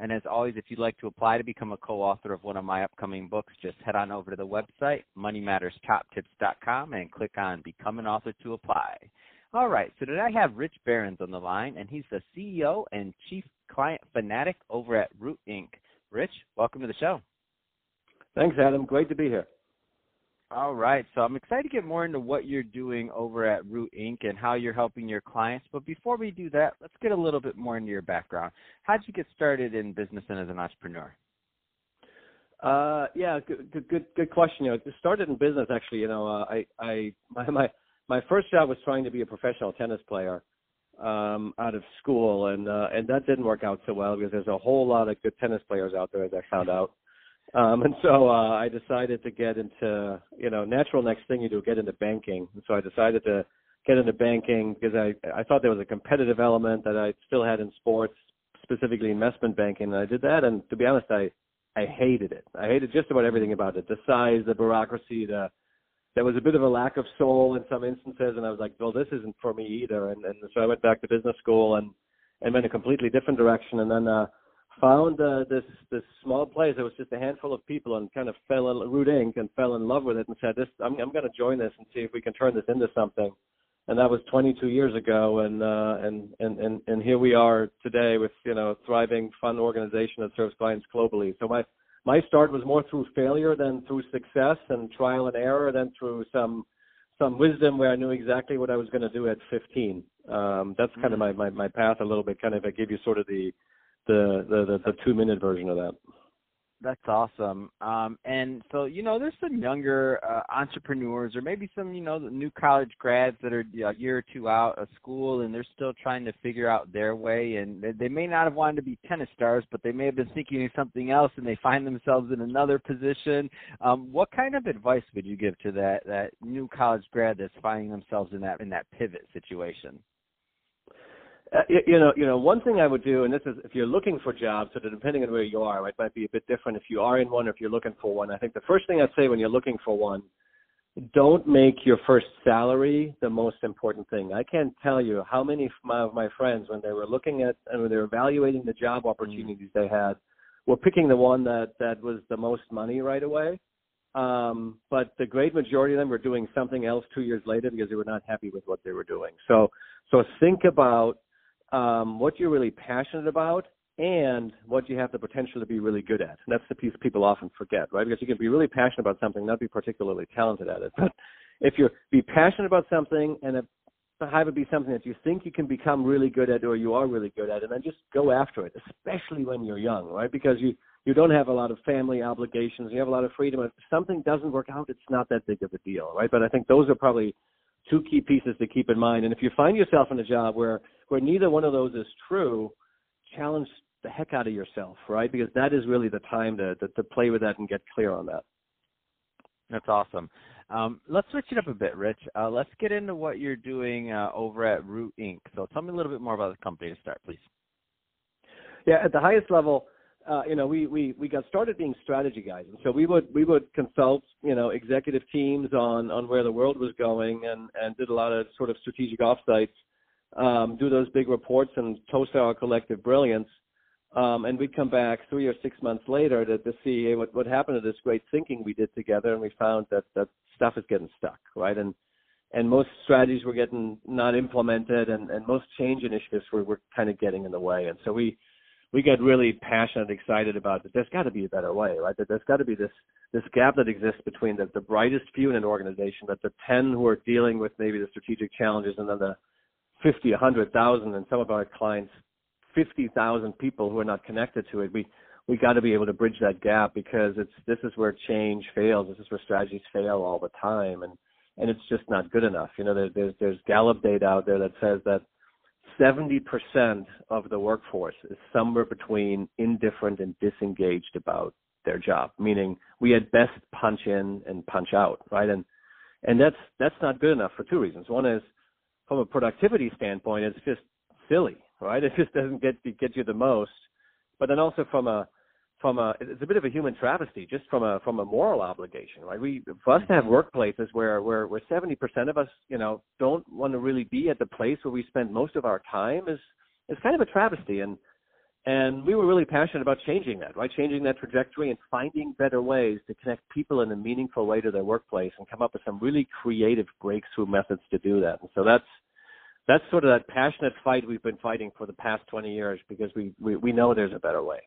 And as always, if you'd like to apply to become a co-author of one of my upcoming books, just head on over to the website, moneymatterstoptips.com, and click on Become an Author to apply. All right, so today I have Rich Berens on the line, and he's the CEO and Chief Client Fanatic over at Root Inc. Rich, welcome to the show. Thanks, Adam. Great to be here. All right. So I'm excited to get more into what you're doing over at Root Inc. and how you're helping your clients. But before we do that, let's get a little bit more into your background. How did you get started in business and as an entrepreneur? Uh, yeah, good, good, good question. You know, it started in business actually. You know, uh, I, I, my, my, my first job was trying to be a professional tennis player um, out of school, and uh, and that didn't work out so well because there's a whole lot of good tennis players out there, as I found out. Um, and so uh, I decided to get into, you know, natural next thing you do, get into banking. And so I decided to get into banking because I I thought there was a competitive element that I still had in sports, specifically investment banking. And I did that, and to be honest, I I hated it. I hated just about everything about it. The size, the bureaucracy, the there was a bit of a lack of soul in some instances, and I was like, well, this isn't for me either. And, and so I went back to business school and and went a completely different direction. And then uh, found uh, this this small place. It was just a handful of people, and kind of fell in Root Inc. and fell in love with it, and said, "This, I'm I'm going to join this and see if we can turn this into something." And that was 22 years ago, and uh, and and and and here we are today with you know a thriving, fun organization that serves clients globally. So my my start was more through failure than through success and trial and error than through some some wisdom where I knew exactly what I was going to do at 15. Um, that's kind of mm-hmm. my, my my path a little bit. Kind of I give you sort of the the the, the, two minute version of that. That's awesome. Um, and so, you know, there's some younger uh, entrepreneurs or maybe some, you know, new college grads that are a year or two out of school and they're still trying to figure out their way. And they, they may not have wanted to be tennis stars, but they may have been thinking of something else and they find themselves in another position. Um, what kind of advice would you give to that, that new college grad that's finding themselves in that, in that pivot situation? Uh, you know, you know, one thing I would do, and this is if you're looking for jobs, so depending on where you are, it might be a bit different if you are in one or if you're looking for one. I think the first thing I'd say when you're looking for one, don't make your first salary the most important thing. I can't tell you how many of my, of my friends, when they were looking at and when they were evaluating the job opportunities they had, were picking the one that that was the most money right away. Um, but the great majority of them were doing something else two years later because they were not happy with what they were doing. So, so think about um, what you're really passionate about and what you have the potential to be really good at. And that's the piece people often forget, right? Because you can be really passionate about something, not be particularly talented at it. But if you be passionate about something and have it be something that you think you can become really good at or you are really good at, and then just go after it, especially when you're young, right? Because you you don't have a lot of family obligations, you have a lot of freedom. If something doesn't work out, it's not that big of a deal, right? But I think those are probably two key pieces to keep in mind. And if you find yourself in a job where where neither one of those is true, challenge the heck out of yourself, right? Because that is really the time to to, to play with that and get clear on that. That's awesome. Um, let's switch it up a bit, Rich. Uh, let's get into what you're doing uh, over at Root Inc. So tell me a little bit more about the company to start, please. Yeah, at the highest level, uh, you know, we, we, we got started being strategy guys. And so we would, we would consult, you know, executive teams on, on where the world was going and, and did a lot of sort of strategic offsites, um, do those big reports and toast our collective brilliance. Um, and we'd come back three or six months later to, to see what, what happened to this great thinking we did together. And we found that, that stuff is getting stuck, right? And, and most strategies were getting not implemented and, and most change initiatives were, were kind of getting in the way. And so we, we get really passionate, excited about that. There's got to be a better way, right? That there's got to be this this gap that exists between the, the brightest few in an organization, that the ten who are dealing with maybe the strategic challenges, and then the fifty, a hundred thousand, and some of our clients, fifty thousand people who are not connected to it. We we got to be able to bridge that gap because it's this is where change fails. This is where strategies fail all the time, and and it's just not good enough. You know, there, there's there's Gallup data out there that says that 70% of the workforce is somewhere between indifferent and disengaged about their job, meaning we at best punch in and punch out, right? And and that's that's not good enough for two reasons. One is from a productivity standpoint, it's just silly, right? It just doesn't get get you the most. But then also from a from a it's a bit of a human travesty just from a from a moral obligation right we for us to have workplaces where where where 70% of us you know don't want to really be at the place where we spend most of our time is is kind of a travesty and and we were really passionate about changing that right? Changing that trajectory and finding better ways to connect people in a meaningful way to their workplace and come up with some really creative breakthrough methods to do that. And so that's that's sort of that passionate fight we've been fighting for the past 20 years because we we, we know there's a better way.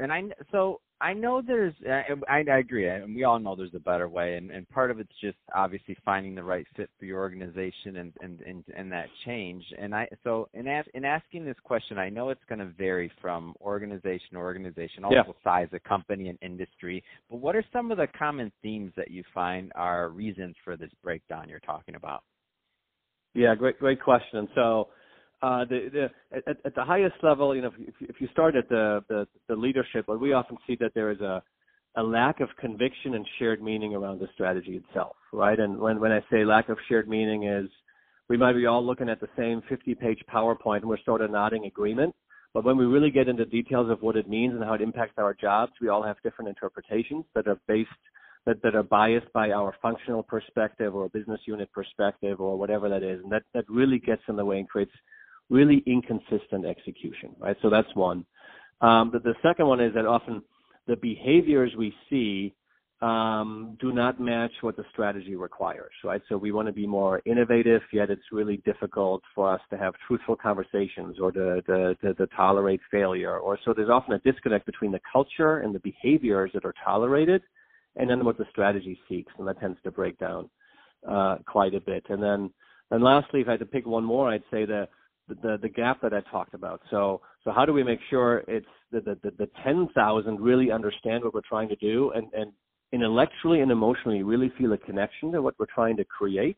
And I so I know there's uh, I, I agree, and we all know there's a better way, and, and part of it's just obviously finding the right fit for your organization and and and, and that change. And I so in as, in asking this question, I know it's going to vary from organization to organization, also yeah. size of company and industry. But what are some of the common themes that you find are reasons for this breakdown you're talking about? Yeah, great great question. So uh, the, the, at, at the highest level, you know, if, if you start at the, the, the leadership, but we often see that there is a, a lack of conviction and shared meaning around the strategy itself, right? And when, when I say lack of shared meaning is we might be all looking at the same 50 page PowerPoint and we're sort of nodding agreement. But when we really get into details of what it means and how it impacts our jobs, we all have different interpretations that are based that, that are biased by our functional perspective or business unit perspective or whatever that is. And that, that really gets in the way and creates really inconsistent execution, right? So that's one. Um, the, the second one is that often the behaviors we see um, do not match what the strategy requires, right? So we want to be more innovative, yet it's really difficult for us to have truthful conversations or to, to, to, to tolerate failure. Or so there's often a disconnect between the culture and the behaviors that are tolerated, and then what the strategy seeks, and that tends to break down uh, quite a bit. And then, and lastly, if I had to pick one more, I'd say the the the gap that I talked about. So so how do we make sure it's the the, the, the ten thousand really understand what we're trying to do and and intellectually and emotionally really feel a connection to what we're trying to create.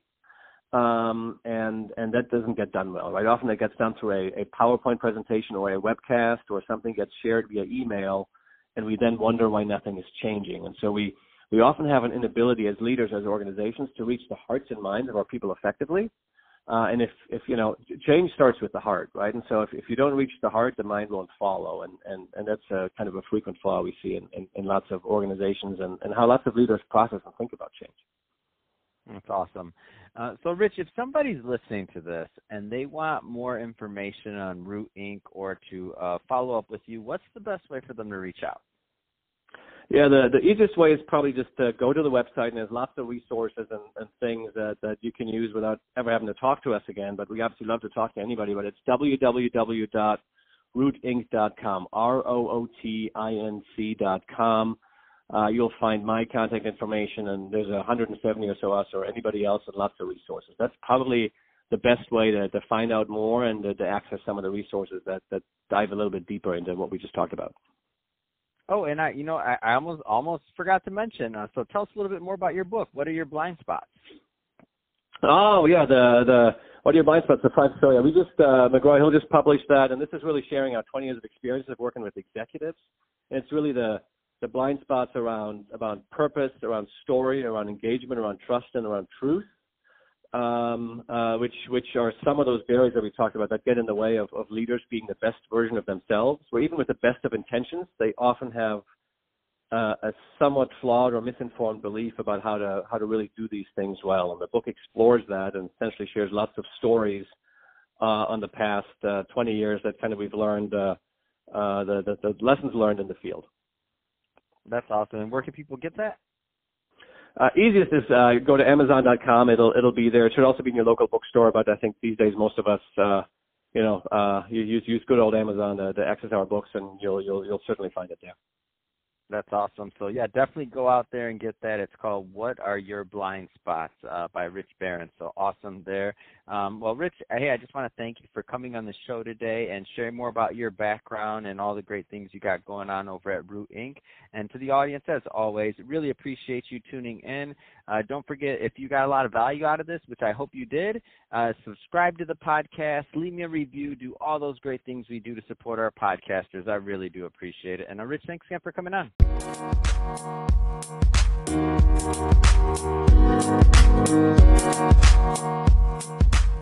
Um, and and that doesn't get done well, right? Often it gets done through a, a PowerPoint presentation or a webcast or something gets shared via email, and we then wonder why nothing is changing. And so we we often have an inability as leaders, as organizations, to reach the hearts and minds of our people effectively. Uh, and if, if, you know, change starts with the heart, right? And so if, if you don't reach the heart, the mind won't follow. And, and, and that's a kind of a frequent flaw we see in, in, in lots of organizations and, and how lots of leaders process and think about change. That's awesome. Uh, so, Rich, if somebody's listening to this and they want more information on Root Inc. or to uh, follow up with you, what's the best way for them to reach out? Yeah, the the easiest way is probably just to go to the website and there's lots of resources and, and things that, that you can use without ever having to talk to us again. But we obviously love to talk to anybody. But it's www.rootinc.com, R-O-O-T-I-N-C.com. Uh, you'll find my contact information, and there's 170 or so us or anybody else, and lots of resources. That's probably the best way to, to find out more and to, to access some of the resources that, that dive a little bit deeper into what we just talked about. Oh, and I, you know, I, I almost almost forgot to mention. Uh, so tell us a little bit more about your book. What are your blind spots? Oh yeah, the the what are your blind spots? The five. So yeah, we just uh, McGraw Hill just published that, and this is really sharing our 20 years of experience of working with executives. And it's really the the blind spots around around purpose, around story, around engagement, around trust, and around truth um, uh, which which are some of those barriers that we talked about that get in the way of, of leaders being the best version of themselves. Where even with the best of intentions, they often have uh, a somewhat flawed or misinformed belief about how to how to really do these things well. And the book explores that and essentially shares lots of stories uh, on the past uh, 20 years that kind of we've learned uh, uh, the, the the lessons learned in the field. That's awesome. And where can people get that? Uh, easiest is uh, go to Amazon.com. It'll it'll be there. It should also be in your local bookstore. But I think these days most of us, uh, you know, uh, you use use good old Amazon to, to access our books, and you'll you'll you'll certainly find it there. That's awesome. So yeah, definitely go out there and get that. It's called "What Are Your Blind Spots" uh, by Rich Berens. So awesome there. Um, well, Rich, uh, hey, I just want to thank you for coming on the show today and sharing more about your background and all the great things you got going on over at Root Inc. And to the audience, as always, really appreciate you tuning in. Uh, don't forget, if you got a lot of value out of this, which I hope you did, uh, subscribe to the podcast, leave me a review, do all those great things we do to support our podcasters. I really do appreciate it. And uh, Rich, thanks again for coming on.